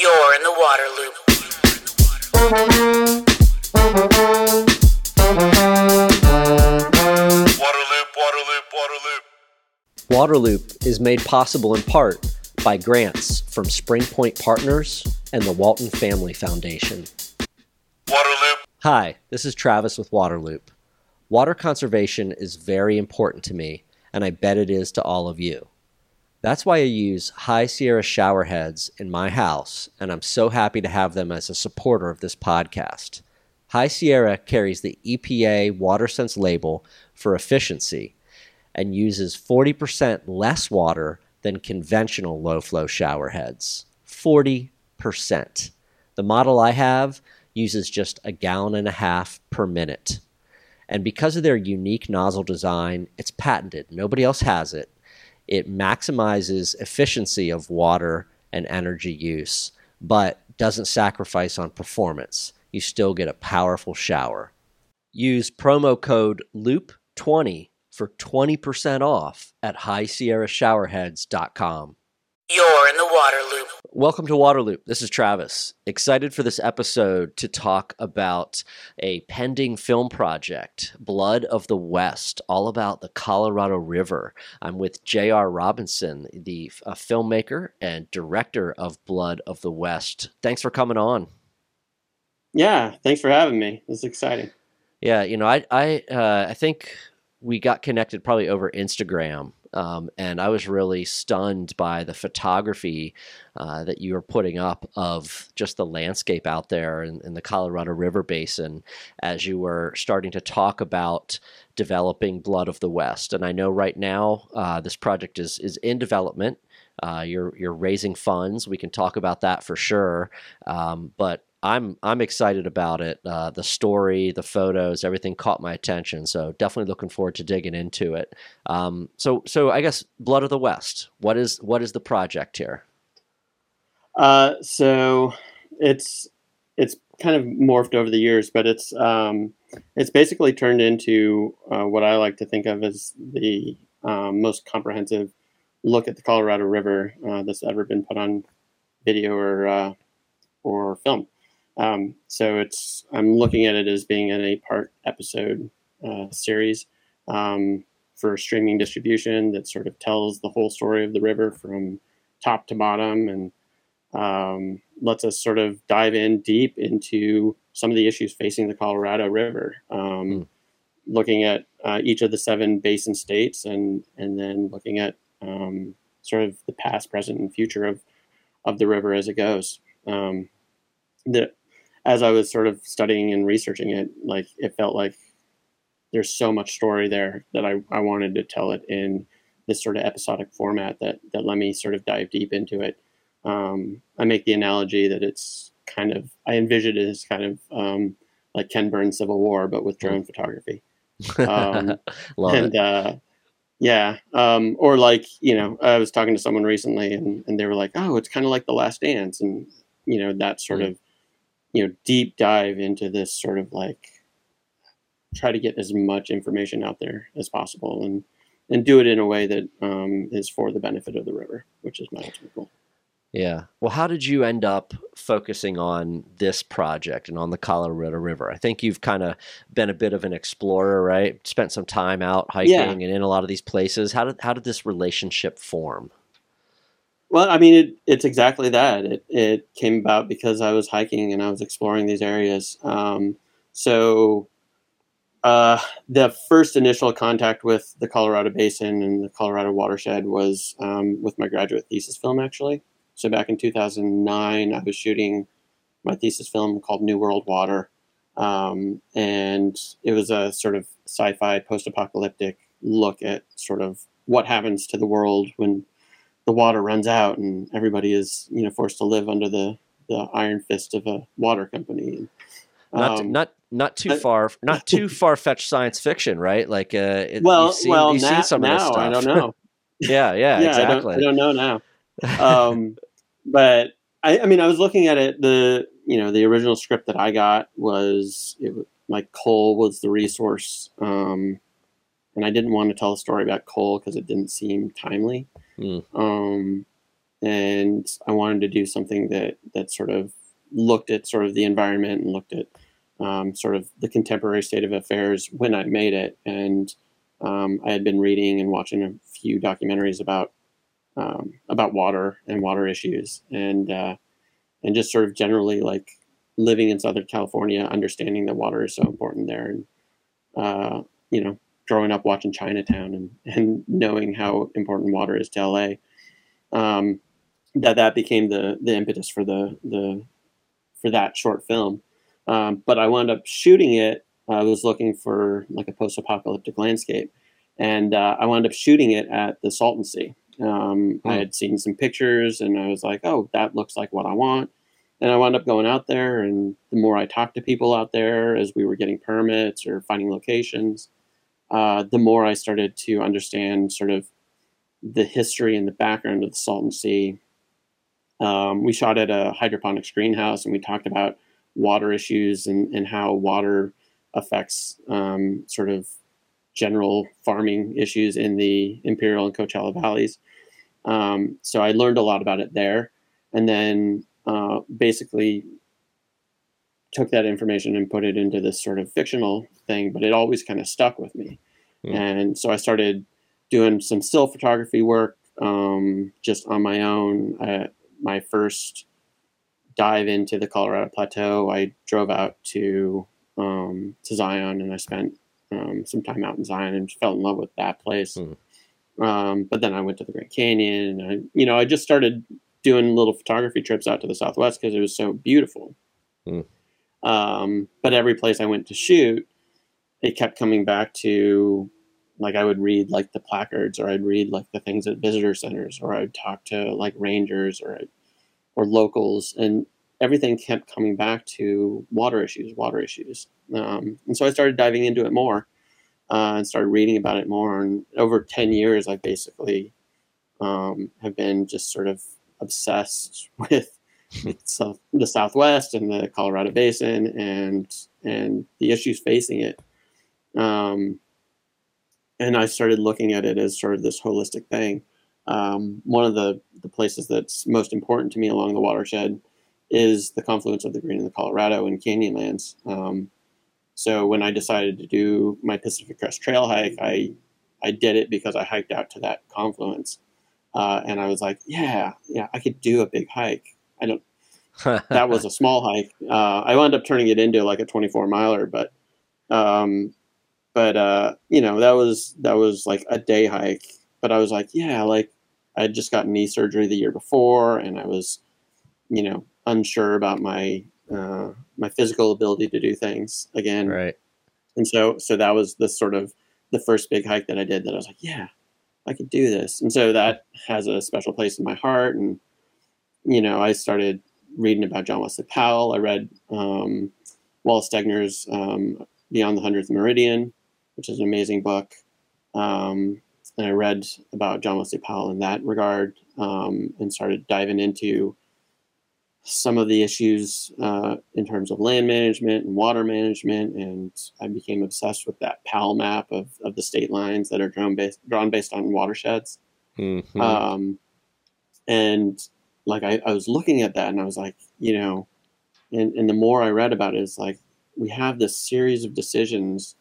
You're in the water loop. Water loop, water loop, water loop. Waterloop is made possible in part by grants from Spring Point Partners and the Walton Family Foundation. Water loop, Hi, this is Travis with Waterloop. Water conservation is very important to me, and I bet it is to all of you. That's why I use High Sierra shower heads in my house, and I'm so happy to have them as a supporter of this podcast. High Sierra carries the EPA WaterSense label for efficiency and uses 40% less water than conventional low flow shower heads. 40%. The model I have uses just a gallon and a half per minute. And because of their unique nozzle design, it's patented. Nobody else has it. It maximizes efficiency of water and energy use, but doesn't sacrifice on performance. You still get a powerful shower. Use promo code LOOP20 for 20% off at highsierrashowerheads.com. You're in the water loop. Welcome to Waterloop. This is Travis. Excited for this episode to talk about a pending film project, Blood of the West, all about the Colorado River. I'm with J.R. Robinson, the uh, filmmaker and director of Blood of the West. Thanks for coming on. Yeah, thanks for having me. This is exciting. Yeah, you know, I I uh, I think we got connected probably over Instagram, um, and I was really stunned by the photography uh, that you were putting up of just the landscape out there in, in the Colorado River Basin as you were starting to talk about developing Blood of the West. And I know right now uh, this project is is in development. Uh, you're you're raising funds. We can talk about that for sure. Um, but I'm I'm excited about it. Uh, the story, the photos, everything caught my attention. So definitely looking forward to digging into it. Um, so so I guess Blood of the West. What is what is the project here? Uh, so it's it's kind of morphed over the years, but it's um, it's basically turned into uh, what I like to think of as the um, most comprehensive look at the Colorado River uh, that's ever been put on video or uh, or film. Um, so it's I'm looking at it as being an eight part episode uh, series um, for streaming distribution that sort of tells the whole story of the river from top to bottom and um, lets us sort of dive in deep into some of the issues facing the Colorado River, um, Mm. looking at uh, each of the seven basin states and and then looking at um, sort of the past, present, and future of of the river as it goes. Um, the as I was sort of studying and researching it, like it felt like there's so much story there that I, I wanted to tell it in this sort of episodic format that that let me sort of dive deep into it. Um, I make the analogy that it's kind of I envision it as kind of um, like Ken Burns Civil War, but with drone photography. Um, and uh, yeah, um, or like you know, I was talking to someone recently, and, and they were like, "Oh, it's kind of like The Last Dance," and you know, that sort Mm. of you know deep dive into this sort of like try to get as much information out there as possible, and and do it in a way that um, is for the benefit of the river, which is my ultimate goal. Yeah. Well, how did you end up focusing on this project and on the Colorado River? I think you've kind of been a bit of an explorer, right? Spent some time out hiking Yeah. and in a lot of these places. How did how did this relationship form? Well, I mean, it, it's exactly that. It, it came about because I was hiking and I was exploring these areas. Um, so, uh, the first initial contact with the Colorado Basin and the Colorado watershed was um, with my graduate thesis film, actually. So, back in 2009, I was shooting my thesis film called New World Water. Um, and it was a sort of sci fi post apocalyptic look at sort of what happens to the world when the water runs out and everybody is you know forced to live under the the iron fist of a water company. Not Um, not not too far not too far fetched science fiction, right? Like uh, it, well, you've seen, well, you've now, seen some of this stuff. I don't know. yeah, yeah, yeah, exactly. I, don't, I don't know now. Um, but I, I mean, I was looking at it. The you know the original script that I got was it was like coal was the resource, um, and I didn't want to tell a story about coal because it didn't seem timely. Hmm. Um, and I wanted to do something that that sort of looked at sort of the environment and looked at um, sort of the contemporary state of affairs when I made it. And um, I had been reading and watching a few documentaries about um, about water and water issues, and uh, and just sort of generally like living in Southern California, understanding that water is so important there, and uh, you know, growing up watching Chinatown and and knowing how important water is to LA. Um, that that became the the impetus for the the for that short film. Um, but I wound up shooting it. I was looking for like a post-apocalyptic landscape, and uh, I wound up shooting it at the Salton Sea. Um, I had seen some pictures, and I was like, "Oh, that looks like what I want." And I wound up going out there, and the more I talked to people out there as we were getting permits or finding locations, uh, the more I started to understand sort of the history and the background of the Salton Sea. Um, we shot at a hydroponics greenhouse, and we talked about water issues and, and how water affects um, sort of general farming issues in the Imperial and Coachella valleys. Um, so I learned a lot about it there, and then uh, basically took that information and put it into this sort of fictional thing. But it always kind of stuck with me, Hmm. and so I started doing some still photography work um, just on my own. I, my first dive into the Colorado Plateau, I drove out to um, to Zion, and I spent um, some time out in Zion and fell in love with that place. Um, but then I went to the Grand Canyon, and I, you know, I just started doing little photography trips out to the Southwest because it was so beautiful. Hmm. Um, but every place I went to shoot, it kept coming back to like I would read like the placards, or I'd read like the things at visitor centers, or I'd talk to like rangers, or or locals, and everything kept coming back to water issues, water issues. Um, and so I started diving into it more uh, and started reading about it more. And over 10 years, I basically um, have been just sort of obsessed with south, the Southwest and the Colorado Basin and and the issues facing it. Um, and I started looking at it as sort of this holistic thing. Um, one of the, the places that's most important to me along the watershed is the confluence of the Green and the Colorado and Canyonlands. Um, so when I decided to do my Pacific Crest Trail hike, I I did it because I hiked out to that confluence, uh, and I was like, yeah, yeah, I could do a big hike. I don't. That was a small hike. Uh, I wound up turning it into like a 24 miler, but um, but uh, you know that was that was like a day hike. But I was like, yeah, like I had just gotten knee surgery the year before, and I was, you know, unsure about my uh, my physical ability to do things again. right. And so so that was the sort of the first big hike that I did that I was like, yeah, I could do this. And so that has a special place in my heart. And you know, I started reading about John Wesley Powell. I read um, Wallace Stegner's um, Beyond the Hundredth Meridian, which is an amazing book. Um, and I read about John Wesley Powell in that regard um, and started diving into some of the issues uh, in terms of land management and water management. And I became obsessed with that Powell map of, of the state lines that are drawn based, drawn based on watersheds. Mhm. Um, and like I, I was looking at that and I was like, you know, and, and the more I read about it, it's like we have this series of decisions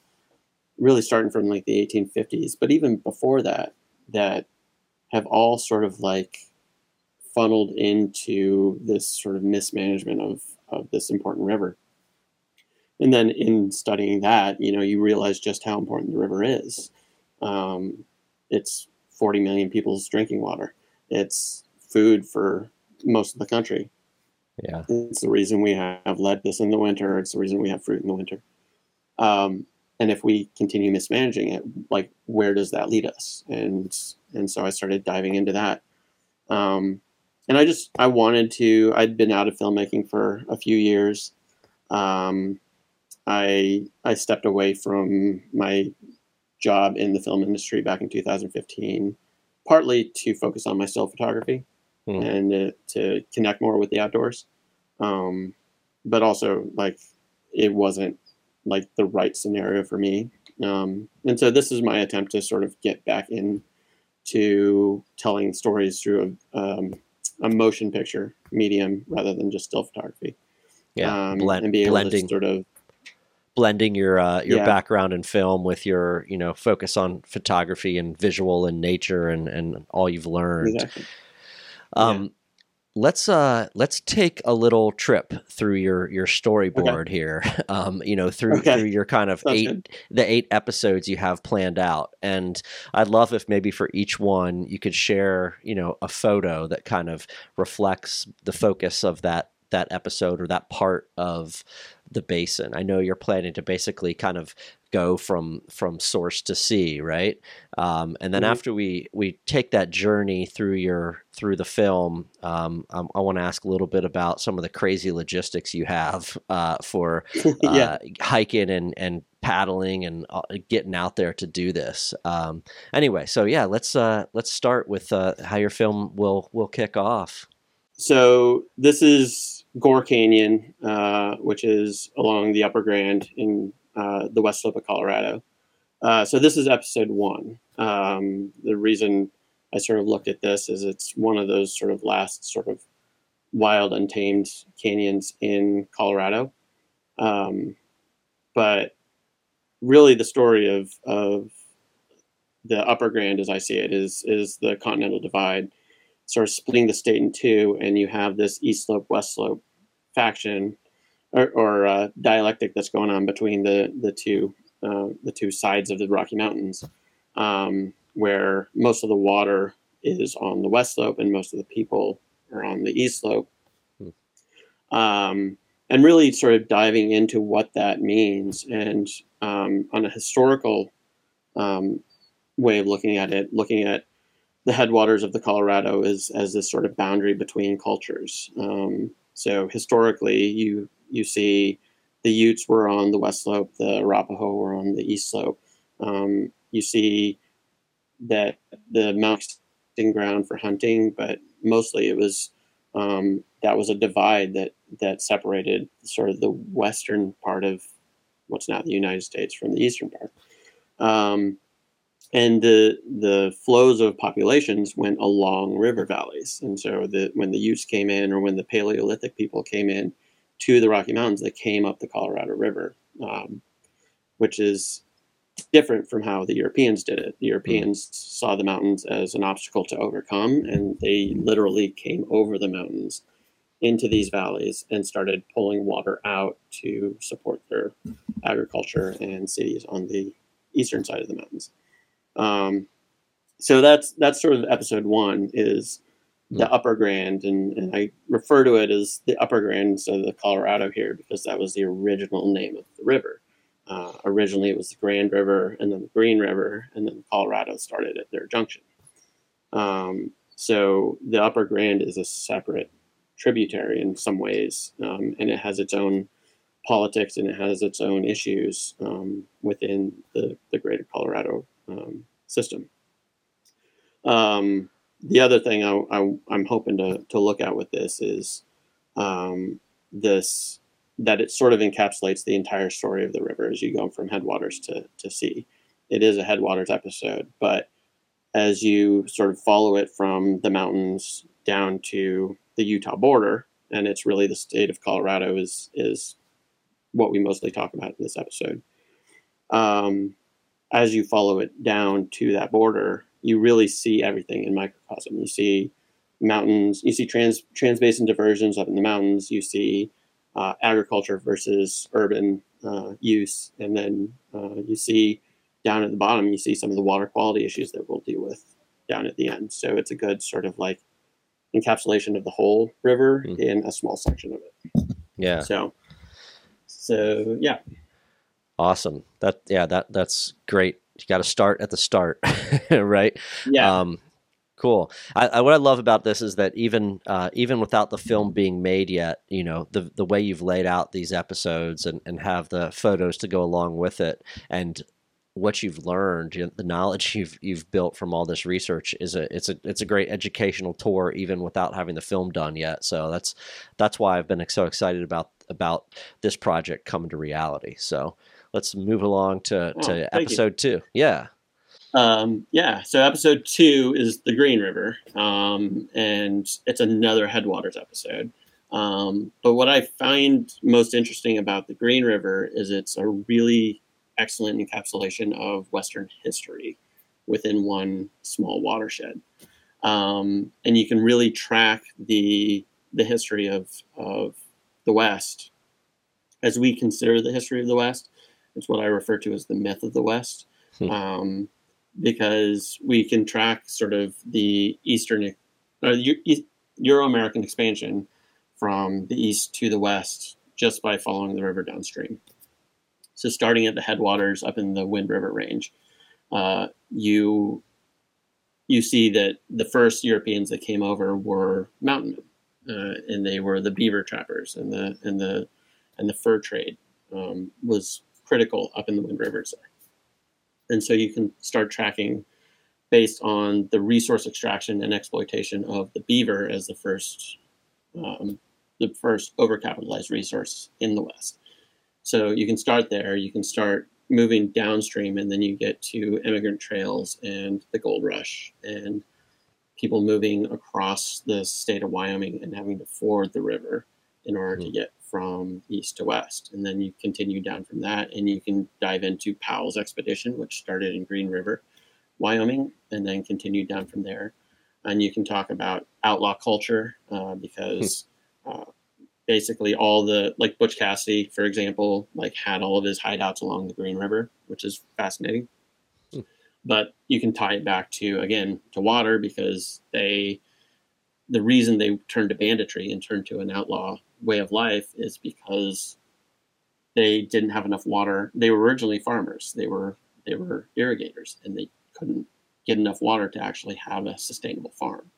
really starting from like the 1850s, but even before that, that have all sort of like funneled into this sort of mismanagement of, of this important river. And then in studying that, you know, you realize just how important the river is. Um, it's 40 million people's drinking water. It's food for most of the country. yeah. It's the reason we have lettuce in the winter. It's the reason we have fruit in the winter. Um, and if we continue mismanaging it, like where does that lead us? And and so I started diving into that. Um, and I just I wanted to. I'd been out of filmmaking for a few years. Um, I I stepped away from my job in the film industry back in 2015, partly to focus on my still photography Hmm. and uh, to connect more with the outdoors. Um, but also, like, it wasn't like the right scenario for me. Um, and so, this is my attempt to sort of get back in to telling stories through a, um, a motion picture medium rather than just still photography. Yeah, um, blend, and be able blending to sort of blending your uh, your Yeah. background in film with your you know focus on photography and visual and nature and and all you've learned. exactly. Um, let's uh let's take a little trip through your your storyboard here. Um, you know through Okay. through your kind of Sounds eight good. the eight episodes you have planned out, and I'd love if maybe for each one you could share you know a photo that kind of reflects the focus of that that episode or that part of the basin. I know you're planning to basically kind of go from from source to sea, right? Um, and then Mhm. after we we take that journey through your through the film, um, um, I want to ask a little bit about some of the crazy logistics you have uh, for uh, yeah. hiking and and paddling and uh, getting out there to do this. Um, anyway, so yeah, let's uh, let's start with uh, how your film will will kick off. So this is Gore Canyon, uh, which is along the Upper Grand in uh, the West Slope of Colorado. Uh, so this is episode one. Um, the reason I sort of looked at this is it's one of those sort of last sort of wild, untamed canyons in Colorado. Um, but really, the story of of the Upper Grand, as I see it, is is the Continental Divide sort of splitting the state in two, and you have this East Slope West Slope faction or, or uh, dialectic that's going on between the the two uh, the two sides of the Rocky Mountains, um, where most of the water is on the West Slope and most of the people are on the East Slope. Um, and really sort of diving into what that means and um, on a historical um, way of looking at it, looking at the headwaters of the Colorado is as this sort of boundary between cultures. Um, so historically, you you see the Utes were on the west slope, the Arapaho were on the east slope. Um, you see that the mountain ground for hunting, but mostly it was um, that was a divide that that separated sort of the western part of what's now the United States from the eastern part. Um, and the the flows of populations went along river valleys. And so the when the Utes came in, or when the Paleolithic people came in to the Rocky Mountains, they came up the Colorado River, um, which is different from how the Europeans did it. The Europeans saw the mountains as an obstacle to overcome, and they literally came over the mountains into these valleys and started pulling water out to support their agriculture and cities on the eastern side of the mountains. Um, so that's that's sort of episode one is the Upper Grand, and, and I refer to it as the Upper Grand instead of the Colorado here because that was the original name of the river. Uh, originally, it was the Grand River, and then the Green River, and then Colorado started at their junction. Um, so the Upper Grand is a separate tributary in some ways, um, and it has its own politics and it has its own issues um, within the, the greater Colorado um, system. Um, the other thing I, am hoping to, to look at with this is um, this that it sort of encapsulates the entire story of the river as you go from headwaters to, to sea. It is a headwaters episode, but as you sort of follow it from the mountains down to the Utah border, and it's really the state of Colorado is is what we mostly talk about in this episode. Um, as you follow it down to that border, you really see everything in microcosm. You see mountains, you see trans transbasin diversions up in the mountains. You see uh, agriculture versus urban uh, use, and then uh, you see down at the bottom, you see some of the water quality issues that we'll deal with down at the end. So it's a good sort of like encapsulation of the whole river Mhm. in a small section of it. Yeah. So, so yeah, Awesome. That yeah, that that's great. You got to start at the start, right? yeah, Um, cool. I, I, what I love about this is that even uh, even without the film being made yet, you know, the the way you've laid out these episodes and, and have the photos to go along with it, and what you've learned, you know, the knowledge you've you've built from all this research is a it's a it's a great educational tour, even without having the film done yet. So that's that's why I've been so excited about about this project coming to reality. So let's move along to Oh, to thank you. episode two. Yeah. Um, yeah, so episode two is the Green River, um, and it's another headwaters episode. Um, but what I find most interesting about the Green River is it's a really excellent encapsulation of Western history within one small watershed. Um, and you can really track the the history of, of the West as we consider the history of the West. It's what I refer to as the myth of the West, Hmm. um, because we can track sort of the Eastern or Euro American expansion from the east to the west just by following the river downstream. So, starting at the headwaters up in the Wind River Range, uh, you you see that the first Europeans that came over were mountain men, uh, and they were the beaver trappers, and the and the and the fur trade um, was critical up in the Wind Rivers there. And so you can start tracking based on the resource extraction and exploitation of the beaver as the first um, the first overcapitalized resource in the West. So you can start there. You can start moving downstream, and then you get to immigrant trails and the gold rush and people moving across the state of Wyoming and having to ford the river in order to Mhm. get from east to west. And then you continue down from that, and you can dive into Powell's expedition, which started in Green River, Wyoming, and then continued down from there. And you can talk about outlaw culture uh, because uh, basically all the like Butch Cassidy, for example, like had all of his hideouts along the Green River, which is fascinating. Hmm. But you can tie it back to again to water because they the reason they turned to banditry and turned to an outlaw way of life is because they didn't have enough water. They were originally farmers. They were they were irrigators, and they couldn't get enough water to actually have a sustainable farm.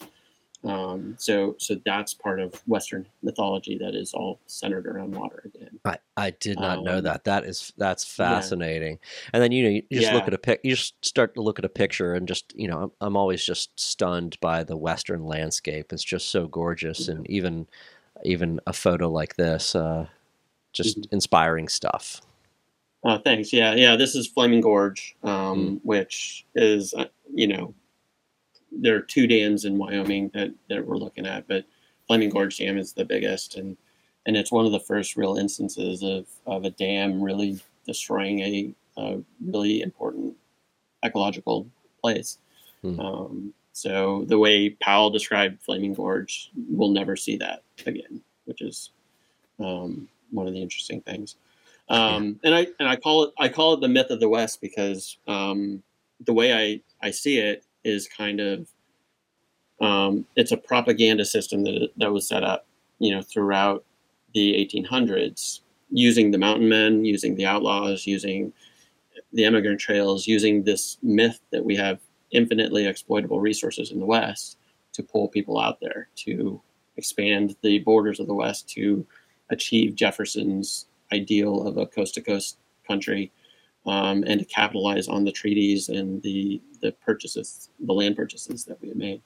Um, so so that's part of Western mythology that is all centered around water again. I, I did not know Um, that. That is that's fascinating. And then you know you, just look at a pic. You just start to look at a picture and just you know I'm, I'm always just stunned by the western landscape. It's just so gorgeous, and even even a photo like this, uh, just Mm-hmm. inspiring stuff. Uh, thanks. Yeah, yeah. This is Flaming Gorge, um, which is uh, you know there are two dams in Wyoming that, that we're looking at, but Flaming Gorge Dam is the biggest, and and it's one of the first real instances of, of a dam really destroying a, a really important ecological place. Hmm. Um, so the way Powell described Flaming Gorge, we'll never see that again, which is um, one of the interesting things. Um, and I and I call it I call it the myth of the West because um, the way I, I see it is kind of um, it's a propaganda system that that was set up you know throughout the 1800s using the mountain men, using the outlaws, using the immigrant trails, using this myth that we have infinitely exploitable resources in the West to pull people out there to expand the borders of the West to achieve Jefferson's ideal of a coast to coast country um, and to capitalize on the treaties and the the purchases, the land purchases that we had made.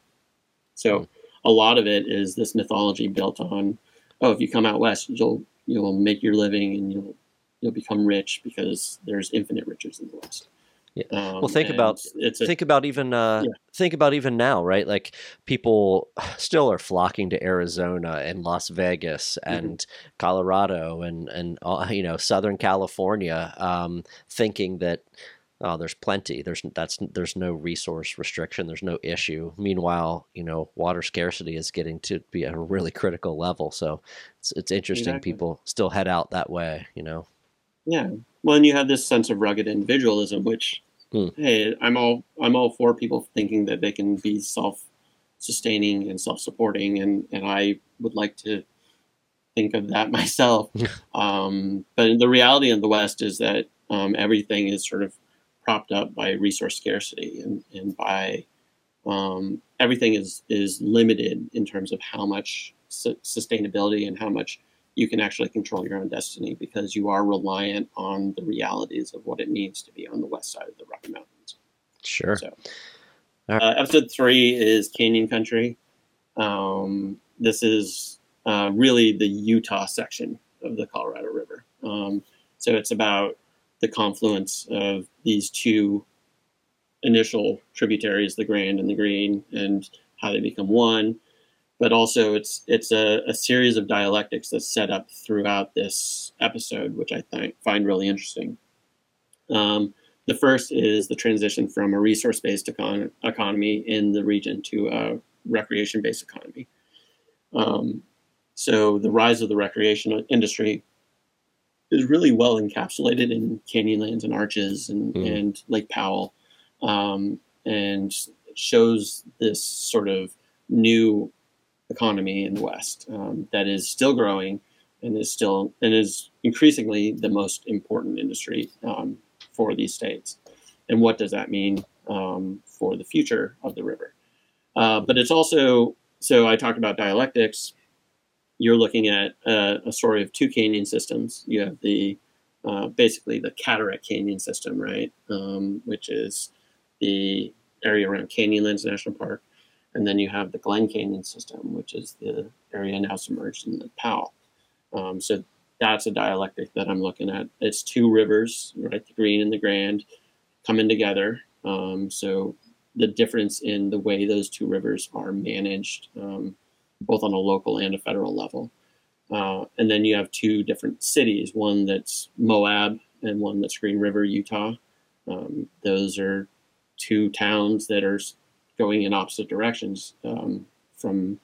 So a lot of it is this mythology built on, oh, if you come out west, you'll you'll make your living and you'll you'll become rich because there's infinite riches in the west. Yeah. Um, Well, think about- it's a, think about even uh, Yeah. think about even now, right? Like people still are flocking to Arizona and Las Vegas Mm-hmm. and Colorado and and uh, you know Southern California, um, thinking that oh, there's plenty. There's that's there's no resource restriction. There's no issue. Meanwhile, you know, water scarcity is getting to be at a really critical level. So it's it's interesting Exactly. people still head out that way. You know. Yeah. Well, and you have this sense of rugged individualism, which, Hmm. hey, I'm all I'm all for people thinking that they can be self-sustaining and self-supporting, and and I would like to think of that myself. um, but the reality in the West is that um, everything is sort of propped up by resource scarcity and and by um, everything is is limited in terms of how much su- sustainability and how much you can actually control your own destiny because you are reliant on the realities of what it means to be on the west side of the Rocky Mountains. Sure. So, uh, episode three is Canyon Country. Um, this is uh, really the Utah section of the Colorado River. Um, so it's about the confluence of these two initial tributaries, the Grand and the Green, and how they become one. But also, it's it's a, a series of dialectics that's set up throughout this episode, which I think find really interesting. Um, the first is the transition from a resource-based econ- economy in the region to a recreation-based economy. Um, so the rise of the recreation industry is really well encapsulated in Canyonlands and Arches and, Mm. and Lake Powell, um, and shows this sort of new economy in the West um, that is still growing and is still and is increasingly the most important industry um, for these states. And what does that mean um, for the future of the river? Uh, but it's also so I talked about dialectics. You're looking at a, a story of two canyon systems. You have the uh, basically the Cataract Canyon system, right, um, which is the area around Canyonlands National Park, and then you have the Glen Canyon system, which is the area now submerged in the Powell. Um, so that's a dialectic that I'm looking at. It's two rivers, right, the Green and the Grand, coming together. Um, so the difference in the way those two rivers are managed, um, both on a local and a federal level. Uh, and then you have two different cities, one that's Moab and one that's Green River, Utah. Um, those are two towns that are going in opposite directions um, from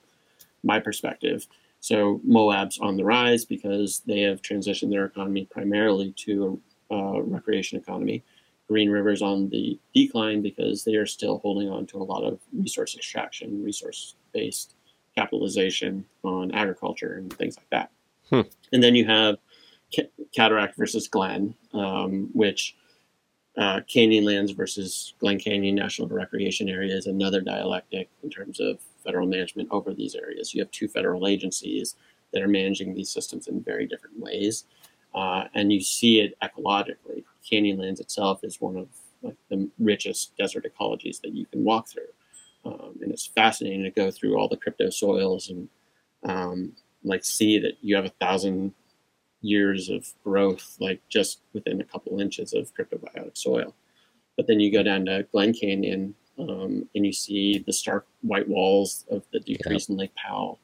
my perspective. So Moab's on the rise because they have transitioned their economy primarily to a uh, recreation economy. Green River's on the decline because they are still holding on to a lot of resource extraction, resource based capitalization on agriculture and things like that. Hmm. And then you have Ca- Cataract versus Glen, um, which uh, Canyonlands versus Glen Canyon National Recreation Area is another dialectic in terms of federal management over these areas. You have two federal agencies that are managing these systems in very different ways, uh, and you see it ecologically. Canyonlands itself is one of like the richest desert ecologies that you can walk through, um, and it's fascinating to go through all the crypto soils and um, like see that you have a thousand years of growth, like just within a couple inches of cryptobiotic soil. But then you go down to Glen Canyon um, and you see the stark white walls of the decrease in Lake Powell,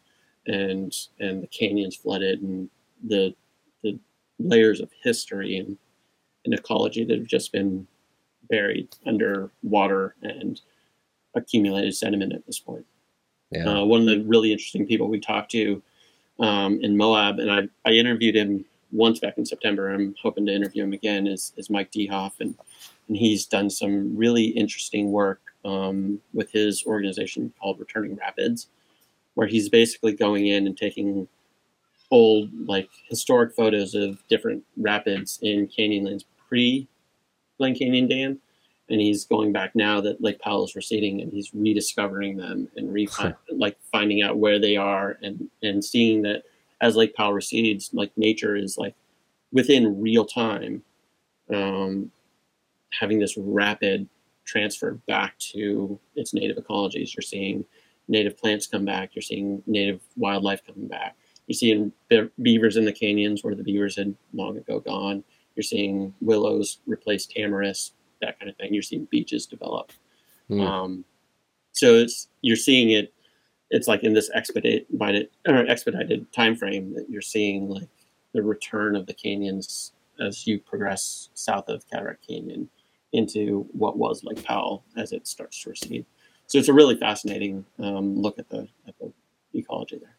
and and the canyons flooded, and the the layers of history and, and ecology that have just been buried under water and accumulated sediment at this point. Yeah. Uh, one of the really interesting people we talked to um, in Moab, and I, I interviewed him once back in September. I'm hoping to interview him again. Is, is Mike DeHoff, and and he's done some really interesting work um, with his organization called Returning Rapids, where he's basically going in and taking old like historic photos of different rapids in Canyonlands pre Glen Canyon Dam, and he's going back now that Lake Powell is receding, and he's rediscovering them and re like finding out where they are, and and seeing that as Lake Powell recedes, like nature is like within real time, um, having this rapid transfer back to its native ecologies. You're seeing native plants come back. You're seeing native wildlife coming back. You're seeing be- beavers in the canyons where the beavers had long ago gone. You're seeing willows replace tamarisk, that kind of thing. You're seeing beaches develop. Hmm. Um, so it's you're seeing it. It's like in this expedited or expedited time frame that you're seeing like the return of the canyons as you progress south of Cataract Canyon into what was like Powell as it starts to recede. So it's a really fascinating um, look at the at the ecology there.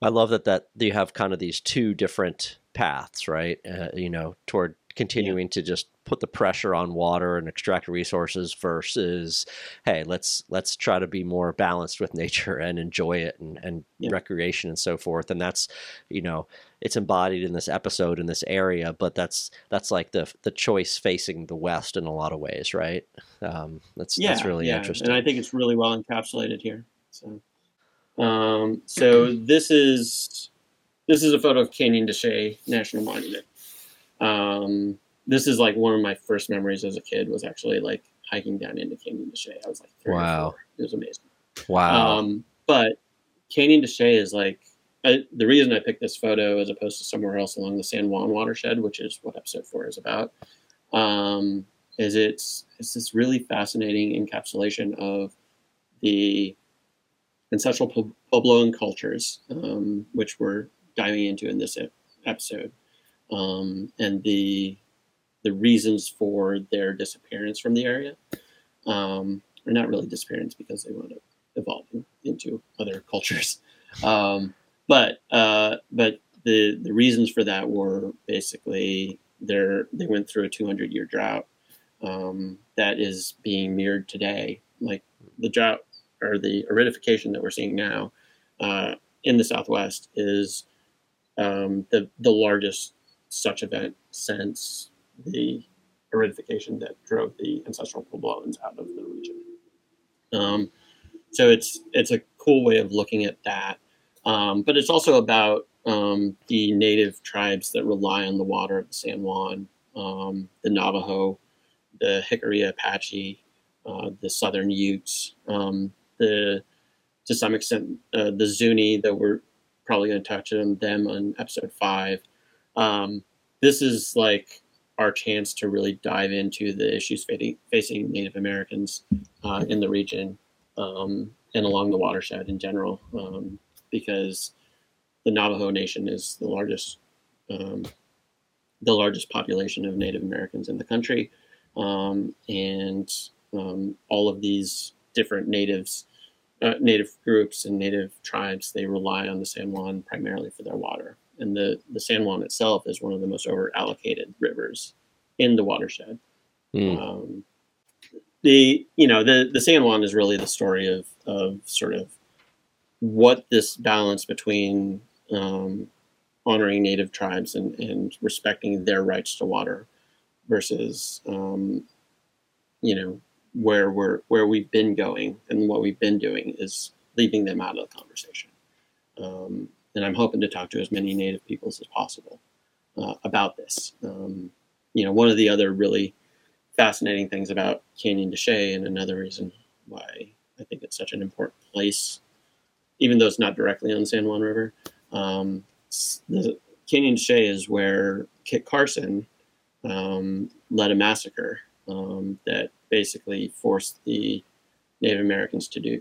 I love that that you have kind of these two different paths, right? Uh, you know, toward continuing to just put the pressure on water and extract resources versus, hey, let's let's try to be more balanced with nature and enjoy it and, and Yeah. recreation and so forth. And that's, you know, it's embodied in this episode in this area, but that's that's like the the choice facing the west in a lot of ways, right? Um, that's that's really yeah. interesting. and I think it's really well encapsulated here. So, um, so this is this is a photo of Canyon de Chelly National Monument. Um, this is like one of my first memories as a kid was actually like hiking down into Canyon de Chelly. I was like, Wow. it was amazing. wow. Um, but Canyon de Chelly is like I, the reason I picked this photo as opposed to somewhere else along the San Juan watershed, which is what episode four is about, um, is it's it's this really fascinating encapsulation of the ancestral Puebloan cultures, um, which we're diving into in this episode, um, and the the reasons for their disappearance from the area, um, or not really disappearance because they wound up evolving into other cultures, um, but uh, but the the reasons for that were basically they they went through a 200 year drought um, that is being mirrored today, like the drought or the aridification that we're seeing now uh, in the Southwest is um, the the largest such event since the aridification that drove the ancestral Puebloans out of the region. Um, so it's it's a cool way of looking at that, um, but it's also about um, the native tribes that rely on the water of the San Juan, um, the Navajo, the Jicarilla Apache, uh, the Southern Utes, um, the to some extent uh, the Zuni that we're probably going to touch on them on episode five. Um, this is like our chance to really dive into the issues facing, Native Americans uh, in the region um, and along the watershed in general, um, because the Navajo Nation is the largest um, the largest population of Native Americans in the country, um, and um, all of these different natives, uh, native groups, and native tribes they rely on the San Juan primarily for their water. And the the San Juan itself is one of the most over allocated rivers in the watershed. Mm. Um, the you know the the San Juan is really the story of of sort of what this balance between um, honoring native tribes and, and respecting their rights to water versus um, you know where we're where we've been going and what we've been doing is leaving them out of the conversation um, and i'm hoping to talk to as many native peoples as possible uh, about this. Um, you know one of the other really fascinating things about canyon de Chelly and another reason why i think it's such an important place even though it's not directly on the san juan river um, the Canyon Shay is where Kit Carson um, led a massacre um, that basically forced the Native Americans to do,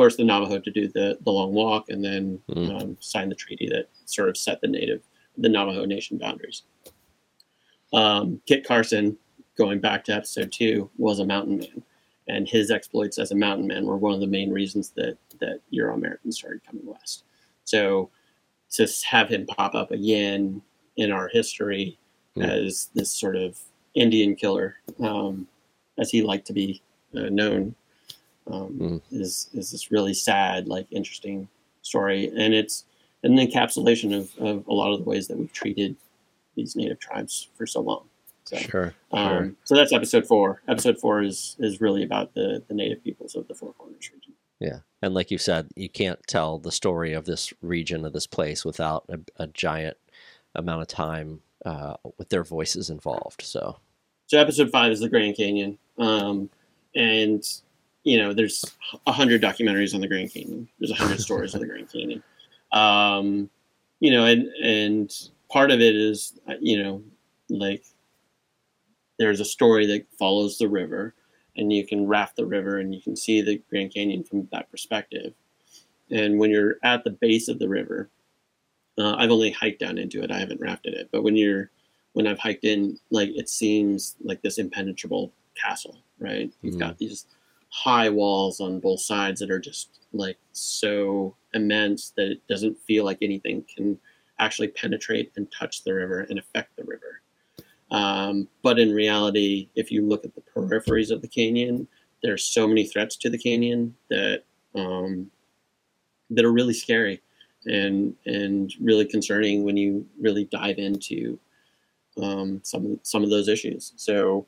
forced the Navajo to do the, the long walk and then Mm. um, sign the treaty that sort of set the Native, the Navajo Nation boundaries. Um, Kit Carson, going back to episode two, was a mountain man. And his exploits as a mountain man were one of the main reasons that, that Euro Americans started coming west. So to have him pop up again in our history Hmm. as this sort of Indian killer, um, as he liked to be uh, known, um, Hmm. is is this really sad, like interesting story, and it's an encapsulation of, of a lot of the ways that we've treated these native tribes for so long. So, Sure. um, sure. so that's episode four. Episode four is is really about the the native peoples of the Four Corners region. Yeah. And like you said, you can't tell the story of this region of this place without a, a giant amount of time uh, with their voices involved. So, So episode five is the Grand Canyon, um, and you know there's a hundred documentaries on the Grand Canyon. There's a hundred stories of the Grand Canyon. Um, you know, and and part of it is you know like there's a story that follows the river, and you can raft the river and you can see the Grand Canyon from that perspective. And when you're at the base of the river, uh, I've only hiked down into it. I haven't rafted it, but when you're when I've hiked in, like it seems like this impenetrable castle, right? You've Mhm. got these high walls on both sides that are just like so immense that it doesn't feel like anything can actually penetrate and touch the river and affect the river. Um, but in reality, if you look at the peripheries of the canyon, there's so many threats to the canyon that um, that are really scary and and really concerning when you really dive into um, some some of those issues. So,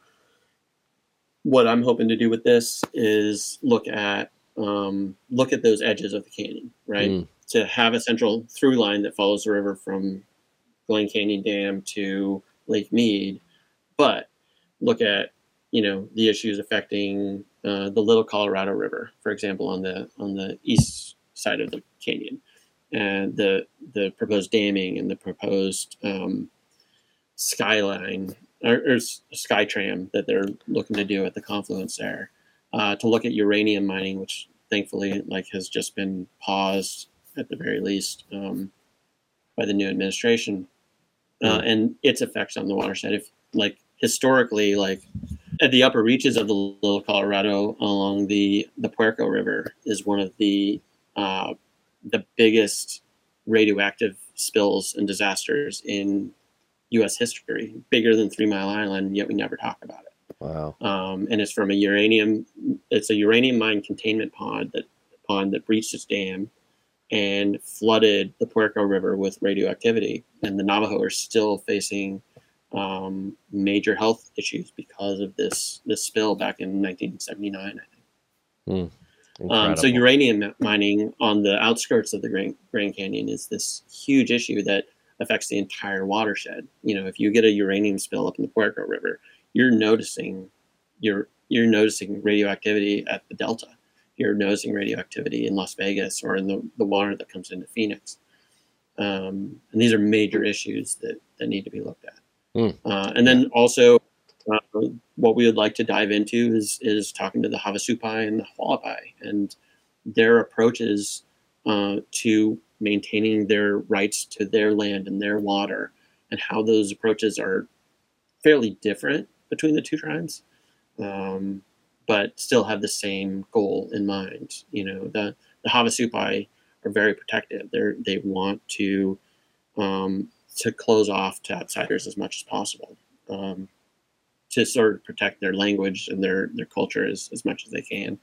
what I'm hoping to do with this is look at um, look at those edges of the canyon, right? Mm. To have a central through line that follows the river from Glen Canyon Dam to Lake Mead, but look at you know the issues affecting uh, the Little Colorado River, for example, on the on the east side of the canyon, and the the proposed damming and the proposed um, skyline or, or SkyTram that they're looking to do at the confluence there uh, to look at uranium mining, which thankfully like has just been paused at the very least um, by the new administration uh, and its effects on the watershed. If like historically, like at the upper reaches of the Little Colorado along the the Puerco River is one of the uh, the biggest radioactive spills and disasters in U.S. history, bigger than Three Mile Island. Yet we never talk about it. Wow. Um, and it's from a uranium. It's a uranium mine containment pond that pond that breached its dam and flooded the Puerco River with radioactivity. And the Navajo are still facing um, major health issues because of this this spill back in 1979, I think. Um, so uranium mining on the outskirts of the Grand, Grand Canyon is this huge issue that affects the entire watershed. You know, if you get a uranium spill up in the Puerco River, you're noticing you're you're noticing radioactivity at the delta. You're noticing radioactivity in Las Vegas or in the, the water that comes into Phoenix. Um, and these are major issues that, that need to be looked at. Mm. Uh, and then also, uh, what we would like to dive into is is talking to the Havasupai and the Hualapai and their approaches uh, to maintaining their rights to their land and their water, and how those approaches are fairly different between the two tribes, um, but still have the same goal in mind. You know, the the Havasupai are very protective. They they want to um, to close off to outsiders as much as possible. Um, to sort of protect their language and their, their culture as, as much as they can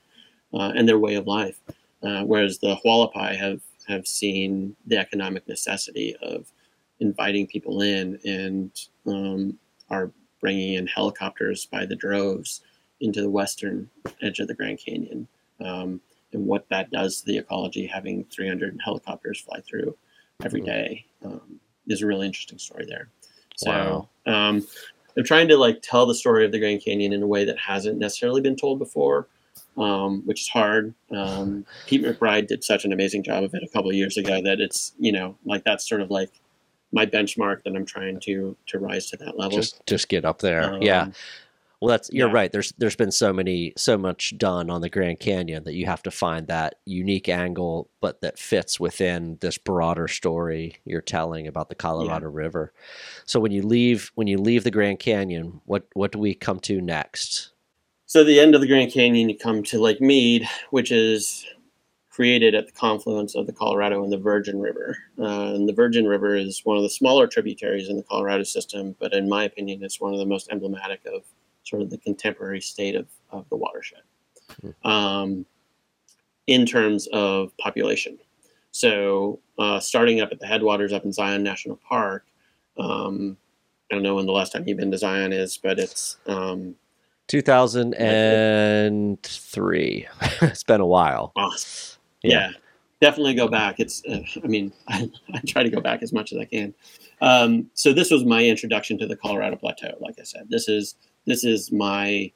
uh, and their way of life. Uh, whereas the Hualapai have, have seen the economic necessity of inviting people in and um, are bringing in helicopters by the droves into the western edge of the Grand Canyon. Um, and what that does to the ecology, having 300 helicopters fly through every day, um, is a really interesting story there. So, Wow. um, I'm trying to like tell the story of the Grand Canyon in a way that hasn't necessarily been told before, um, which is hard. Um, Pete McBride did such an amazing job of it a couple of years ago that it's you know like that's sort of like my benchmark that I'm trying to to rise to that level. just just get up there. Um, yeah. Well, that's you're yeah. right. There's there's been so many so much done on the Grand Canyon that you have to find that unique angle, but that fits within this broader story you're telling about the Colorado River. So when you leave when you leave the Grand Canyon, what what do we come to next? So at the end of the Grand Canyon, you come to Lake Mead, which is created at the confluence of the Colorado and the Virgin River. Uh, and the Virgin River is one of the smaller tributaries in the Colorado system, but in my opinion, it's one of the most emblematic of sort of the contemporary state of, of the watershed um, in terms of population. So uh, starting up at the headwaters up in Zion National Park, um, I don't know when the last time you've been to Zion is, but it's um, 2003. it's been a while. awesome. Yeah. Yeah. definitely go back. It's, uh, I mean, I, I try to go back as much as I can. Um, so this was my introduction to the Colorado Plateau. Like I said, this is this is my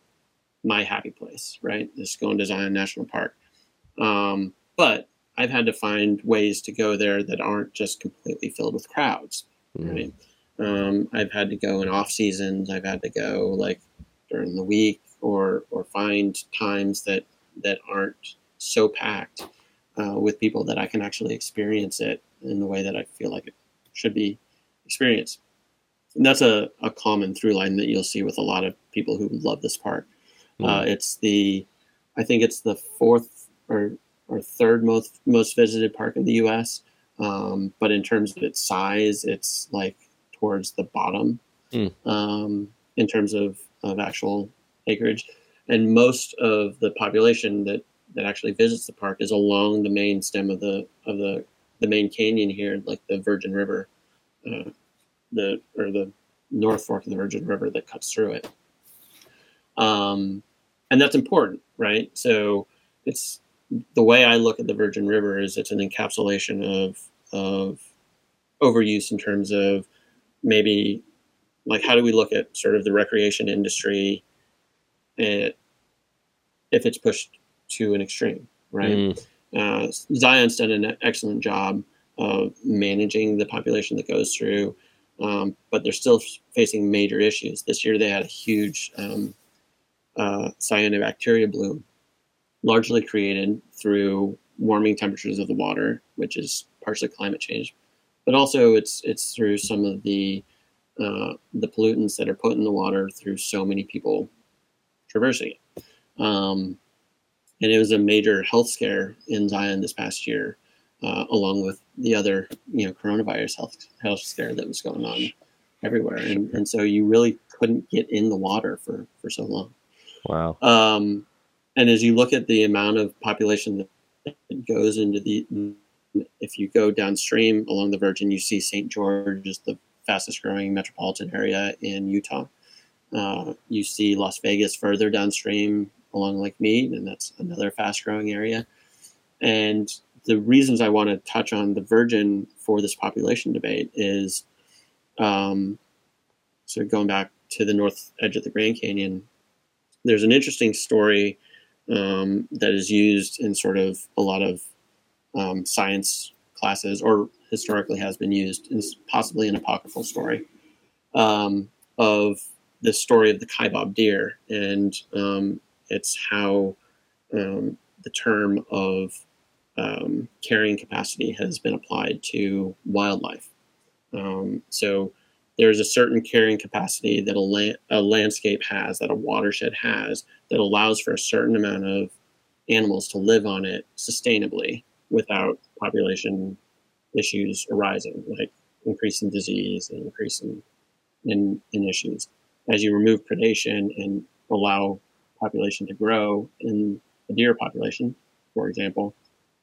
my happy place, right? This going to Zion National Park. Um, but I've had to find ways to go there that aren't just completely filled with crowds, Mm. right? Um, I've had to go in off seasons. I've had to go like during the week or or find times that that aren't so packed uh, with people that I can actually experience it in the way that I feel like it should be experienced. And that's a, a common through line that you'll see with a lot of people who love this park. Uh, it's the, I think it's the fourth or or third most most visited park in the U.S. Um, but in terms of its size, it's like towards the bottom Mm. um, in terms of, of actual acreage. And most of the population that, that actually visits the park is along the main stem of the of the, the main canyon here, like the Virgin River, uh, the or the North Fork of the Virgin River that cuts through it. Um, and that's important, right? So it's the way I look at the Virgin River is it's an encapsulation of of overuse in terms of maybe like how do we look at sort of the recreation industry eh, if it's pushed to an extreme, right? Mm. Uh, Zion's done an excellent job of managing the population that goes through. um, but they're still facing major issues. This year they had a huge um, uh, cyanobacteria bloom, largely created through warming temperatures of the water, which is partially climate change, but also it's it's through some of the uh, the pollutants that are put in the water through so many people traversing it. Um, and it was a major health scare in Zion this past year, uh, along with the other, you know, coronavirus health health scare that was going on everywhere. And and so you really couldn't get in the water for for so long. Wow. Um, and as you look at the amount of population that goes into the, if you go downstream along the Virgin, you see St. George is the fastest growing metropolitan area in Utah. Uh, you see Las Vegas further downstream along Lake Mead, and that's another fast growing area. And the reasons I want to touch on the Virgin for this population debate is um, so going back to the north edge of the Grand Canyon, there's an interesting story um, that is used in sort of a lot of um, science classes, or historically has been used, is possibly an apocryphal story um, of the story of the kaibab deer, and um, it's how um, the term of um, carrying capacity has been applied to wildlife. so there's a certain carrying capacity that a, la- a landscape has, that a watershed has, that allows for a certain amount of animals to live on it sustainably without population issues arising, like increasing disease and increasing in, in issues. As you remove predation and allow population to grow in the deer population, for example,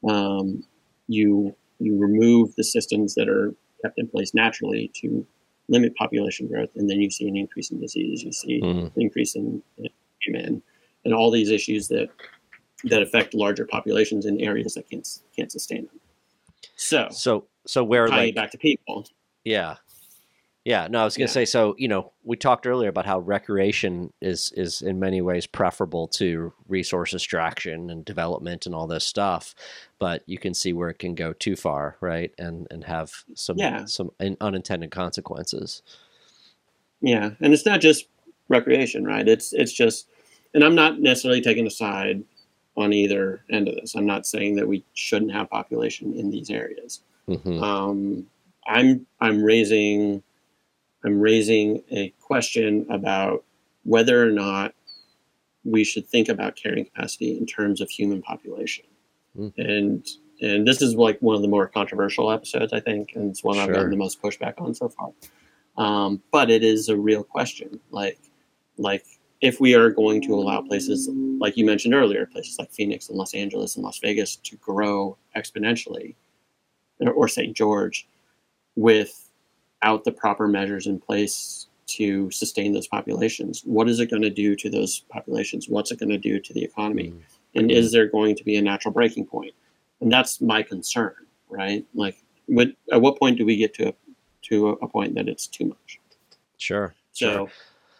um, you you remove the systems that are kept in place naturally to limit population growth, and then you see an increase in disease, you see mm-hmm. an increase in famine, and all these issues that that affect larger populations in areas that can't can't sustain them. So, so, so where like back to people? Yeah, yeah, no, I was going to yeah. say. So, you know, we talked earlier about how recreation is is in many ways preferable to resource extraction and development and all this stuff, but you can see where it can go too far, right? And and have some yeah. some unintended consequences. Yeah, and it's not just recreation, right? It's it's just, and I'm not necessarily taking a side on either end of this. I'm not saying that we shouldn't have population in these areas. Mm-hmm. Um, I'm I'm raising I'm raising a question about whether or not we should think about carrying capacity in terms of human population. Mm. And and this is like one of the more controversial episodes, I think, and it's one sure. I've gotten the most pushback on so far. Um, but it is a real question. Like, like if we are going to allow places like you mentioned earlier, places like Phoenix and Los Angeles and Las Vegas to grow exponentially, or St. George, without the proper measures in place to sustain those populations. What is it going to do to those populations? What's it going to do to the economy? Mm-hmm. And is there going to be a natural breaking point? And that's my concern, right? Like, what, at what point do we get to a, to a point that it's too much? Sure. So, sure.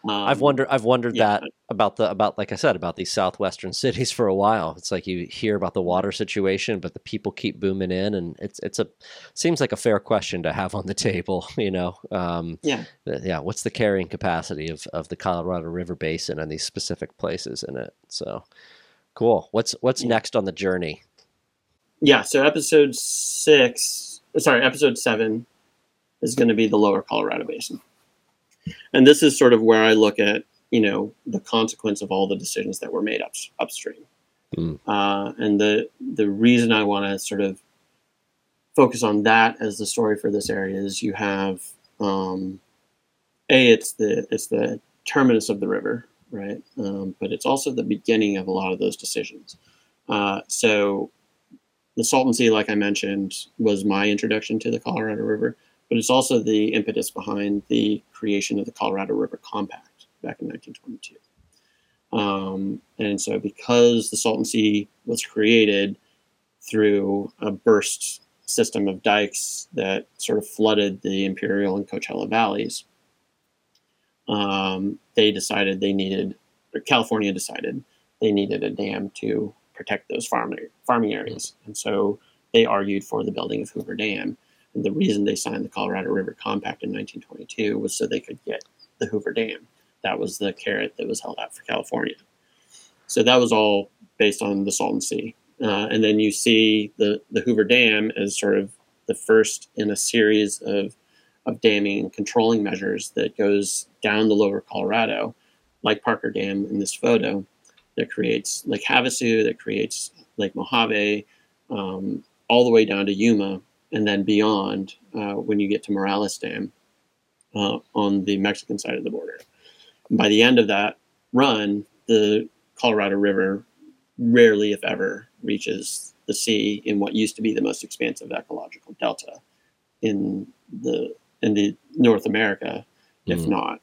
Um, I've wondered. I've wondered yeah. that about the about like I said about these southwestern cities for a while. It's like you hear about the water situation, but the people keep booming in, and it's it's a seems like a fair question to have on the table. You know, um, yeah, yeah. What's the carrying capacity of of the Colorado River Basin and these specific places in it? So, cool. What's what's yeah. next on the journey? Yeah. So episode six, sorry, episode seven is going to be the Lower Colorado Basin. And this is sort of where I look at, you know, the consequence of all the decisions that were made up, upstream. Mm. Uh, and the the reason I want to sort of focus on that as the story for this area is you have um, a it's the it's the terminus of the river, right? Um, but it's also the beginning of a lot of those decisions. Uh, so the Salton Sea, like I mentioned, was my introduction to the Colorado River but it's also the impetus behind the creation of the Colorado River Compact back in 1922. Um, and so, because the Salton Sea was created through a burst system of dikes that sort of flooded the Imperial and Coachella valleys, um, they decided they needed, or California decided they needed a dam to protect those farming farming areas. And so they argued for the building of Hoover Dam And the reason they signed the Colorado River Compact in 1922 was so they could get the Hoover Dam. That was the carrot that was held out for California. So that was all based on the Salton Sea. Uh, and then you see the, the Hoover Dam as sort of the first in a series of, of damming and controlling measures that goes down the lower Colorado, like Parker Dam in this photo, that creates Lake Havasu, that creates Lake Mojave, um, all the way down to Yuma, and then beyond uh, when you get to Morelos Dam uh, on the Mexican side of the border. And by the end of that run, the Colorado River rarely, if ever, reaches the sea in what used to be the most expansive ecological delta in the in the North America, if Mhm. not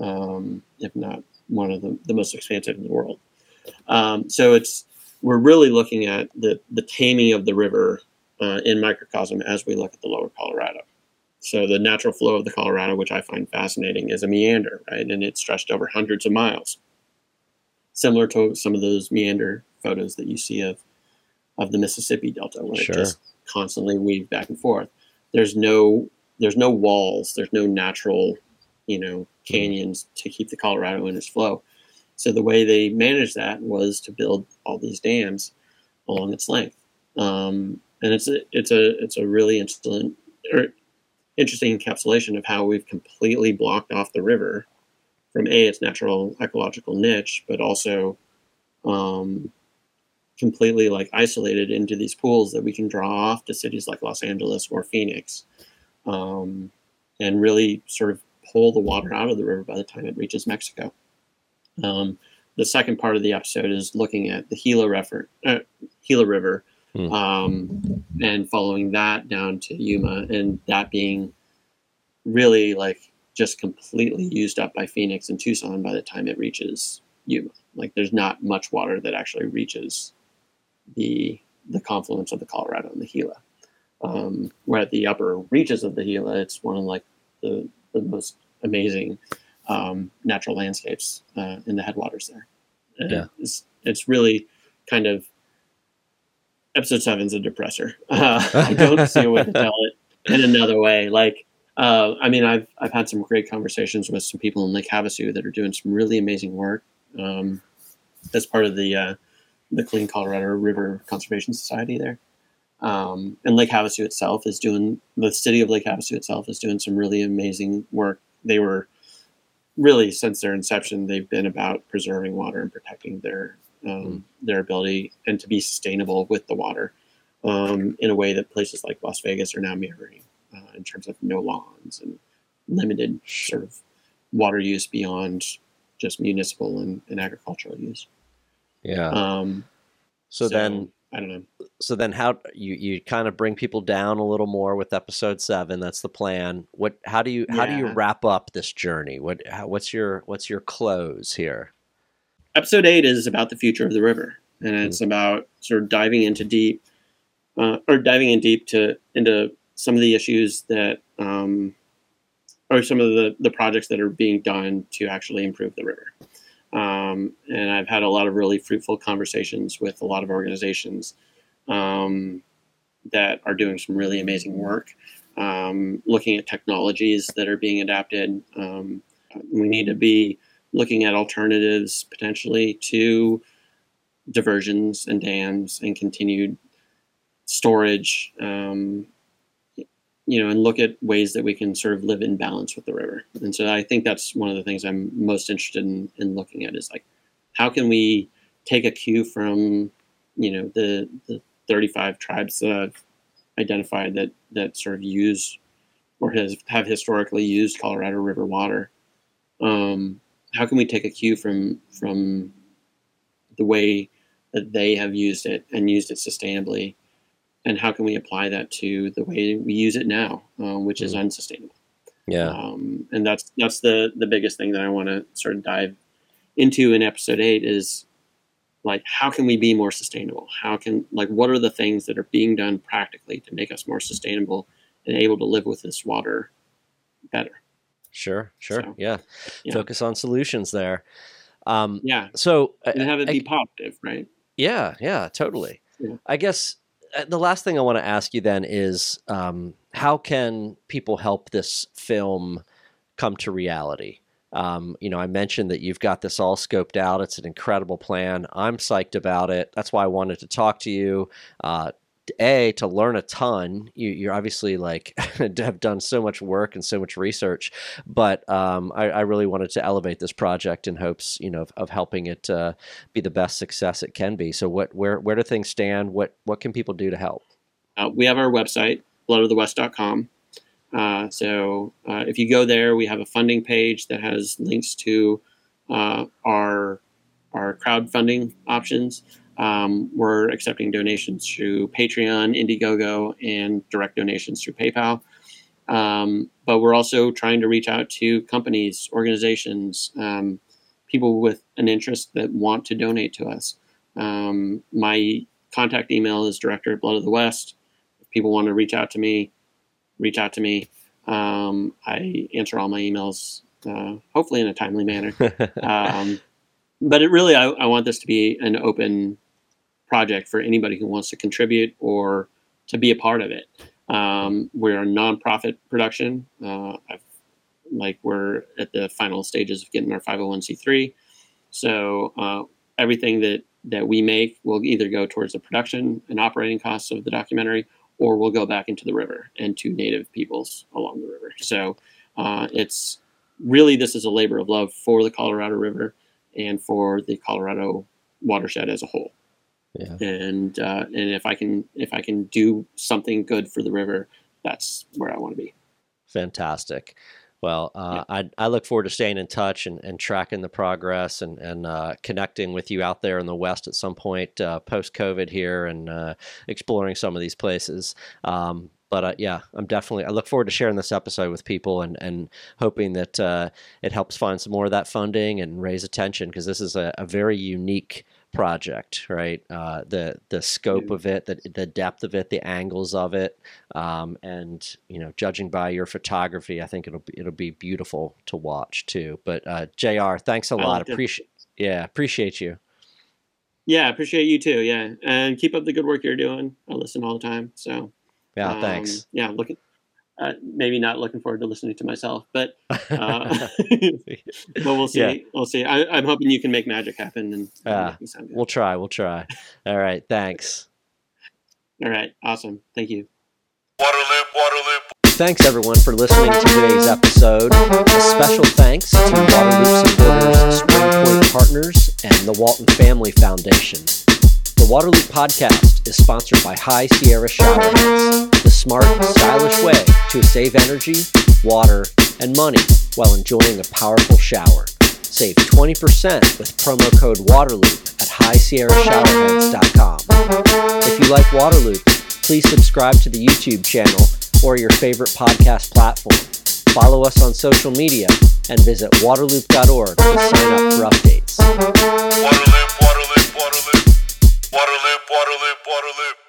um, if not one of the, the most expansive in the world. Um, so it's we're really looking at the the taming of the river uh, in microcosm as we look at the lower Colorado. So the natural flow of the Colorado, which I find fascinating, is a meander, right, and it's stretched over hundreds of miles, similar to some of those meander photos that you see of of the Mississippi Delta, where Sure. it just constantly weaves back and forth. There's no there's no walls, there's no natural, you know, canyons to keep the Colorado in its flow. So the way they managed that was to build all these dams along its length, um, and it's a it's a it's a really interesting or interesting encapsulation of how we've completely blocked off the river from a its natural ecological niche, but also um, completely like isolated into these pools that we can draw off to cities like Los Angeles or Phoenix, um, and really sort of pull the water out of the river by the time it reaches Mexico. Um, the second part of the episode is looking at the Gila, refer- uh, Gila River Hmm. um, and following that down to Yuma, and that being really like just completely used up by Phoenix and Tucson by the time it reaches Yuma. Like there's not much water that actually reaches the the confluence of the Colorado and the Gila. Um, where at the upper reaches of the Gila, it's one of like the the most amazing um, natural landscapes uh, in the headwaters there. And Yeah. it's it's really kind of episode seven's a depressor. Uh, I don't see a way to tell it in another way. Like, uh, I mean, I've I've had some great conversations with some people in Lake Havasu that are doing some really amazing work um, as part of the uh, the Clean Colorado River Conservation Society there. Um, and Lake Havasu itself is doing the city of Lake Havasu itself is doing some really amazing work. They were really since their inception, they've been about preserving water and protecting their um, their ability and to be sustainable with the water um, in a way that places like Las Vegas are now mirroring uh, in terms of no lawns and limited sort of water use beyond just municipal and, and agricultural use. Yeah. Um, so, then I don't know. so then how you you kind of bring people down a little more with episode 7 that's the plan what how do you how do you wrap up this journey what how, what's your what's your close here episode eight is about the future of the river, and it's about sort of diving into deep, uh, or diving in deep to into some of the issues that, um, or some of the the projects that are being done to actually improve the river. Um, and I've had a lot of really fruitful conversations with a lot of organizations um, that are doing some really amazing work, um, looking at technologies that are being adapted. Um, we need to be looking at alternatives potentially to diversions and dams and continued storage, um, you know, and look at ways that we can sort of live in balance with the river. And so I think that's one of the things I'm most interested in, in looking at is like, how can we take a cue from, you know, the, the 35 tribes that I've identified that, that sort of use or has have historically used Colorado River water. Um, how can we take a cue from from the way that they have used it and used it sustainably? And how can we apply that to the way we use it now um, which is unsustainable? Yeah. Um, and that's that's the the biggest thing that i want to sort of dive into in episode 8 is like how can we be more sustainable? How can like what are the things that are being done practically to make us more sustainable and able to live with this water better sure sure So, yeah. yeah. focus on solutions there um yeah so and have it I- be positive right Yeah, yeah, totally. Yeah. I guess uh, the last thing I want to ask you then is um, how can people help this film come to reality? Um, you know, I mentioned that you've got this all scoped out. It's an incredible plan. I'm psyched about it. That's why I wanted to talk to you. Uh, a to learn a ton. You, you're obviously like have done so much work and so much research but um, I, I, really wanted to elevate this project in hopes you know of, of helping it uh, be the best success it can be. So what where where do things stand? What what can people do to help? Uh, we have our website bloodofthewest.com uh, so uh, if you go there we have a funding page that has links to uh, our our crowdfunding options um, we're accepting donations through Patreon, Indiegogo, and direct donations through PayPal. Um, but we're also trying to reach out to companies, organizations, um, people with an interest that want to donate to us. Um, my contact email is director at Blood of the West. If people want to reach out to me, reach out to me. Um, I answer all my emails, uh, hopefully in a timely manner. Um, but it really, I, I want this to be an open project for anybody who wants to contribute or to be a part of it. Um, we're a nonprofit production. Uh, like we're at the final stages of getting our 501c3. So uh, everything that that we make will either go towards the production and operating costs of the documentary, or we'll go back into the river and to native peoples along the river. So uh, it's really this is a labor of love for the Colorado River and for the Colorado watershed as a whole. Yeah. And uh, and if I can if I can do something good for the river, that's where I want to be. Fantastic. Well, uh, yeah. I, I look forward to staying in touch and, and tracking the progress and, and uh, connecting with you out there in the West at some point uh, post COVID here and uh, exploring some of these places. Um, but uh, yeah, I'm definitely. I look forward to sharing this episode with people and and hoping that uh, it helps find some more of that funding and raise attention because this is a, a very unique project, right? Uh, the the scope of it, the the depth of it, the angles of it, um, and you know, judging by your photography, I think it'll be, it'll be beautiful to watch too. But uh, J.R., thanks a lot. Appreciate yeah, appreciate you. Yeah, appreciate you too. Yeah, and keep up the good work you're doing. I listen all the time. So yeah, um, thanks. Yeah, looking uh, maybe not looking forward to listening to myself, but uh, but we'll see. Yeah. We'll see. I, am hoping you can make magic happen and, uh, we'll try. We'll try. All right. Thanks. All right. Awesome. Thank you. Waterloop, Waterloop. Thanks everyone for listening to today's episode. A special thanks to Waterloop supporters, Spring Point Partners, and the Walton Family Foundation. The Waterloop podcast is sponsored by High Sierra Showerheads, the smart, stylish way to save energy, water, and money while enjoying a powerful shower. Save 20% with promo code WATERLOOP at highsierrashowerheads.com. If you like Waterloop, please subscribe to the YouTube channel or your favorite podcast platform. Follow us on social media and visit waterloop.org to sign up for updates. Waterloop, Waterloop, Waterloop. Waterloop, Waterloop, Waterloop.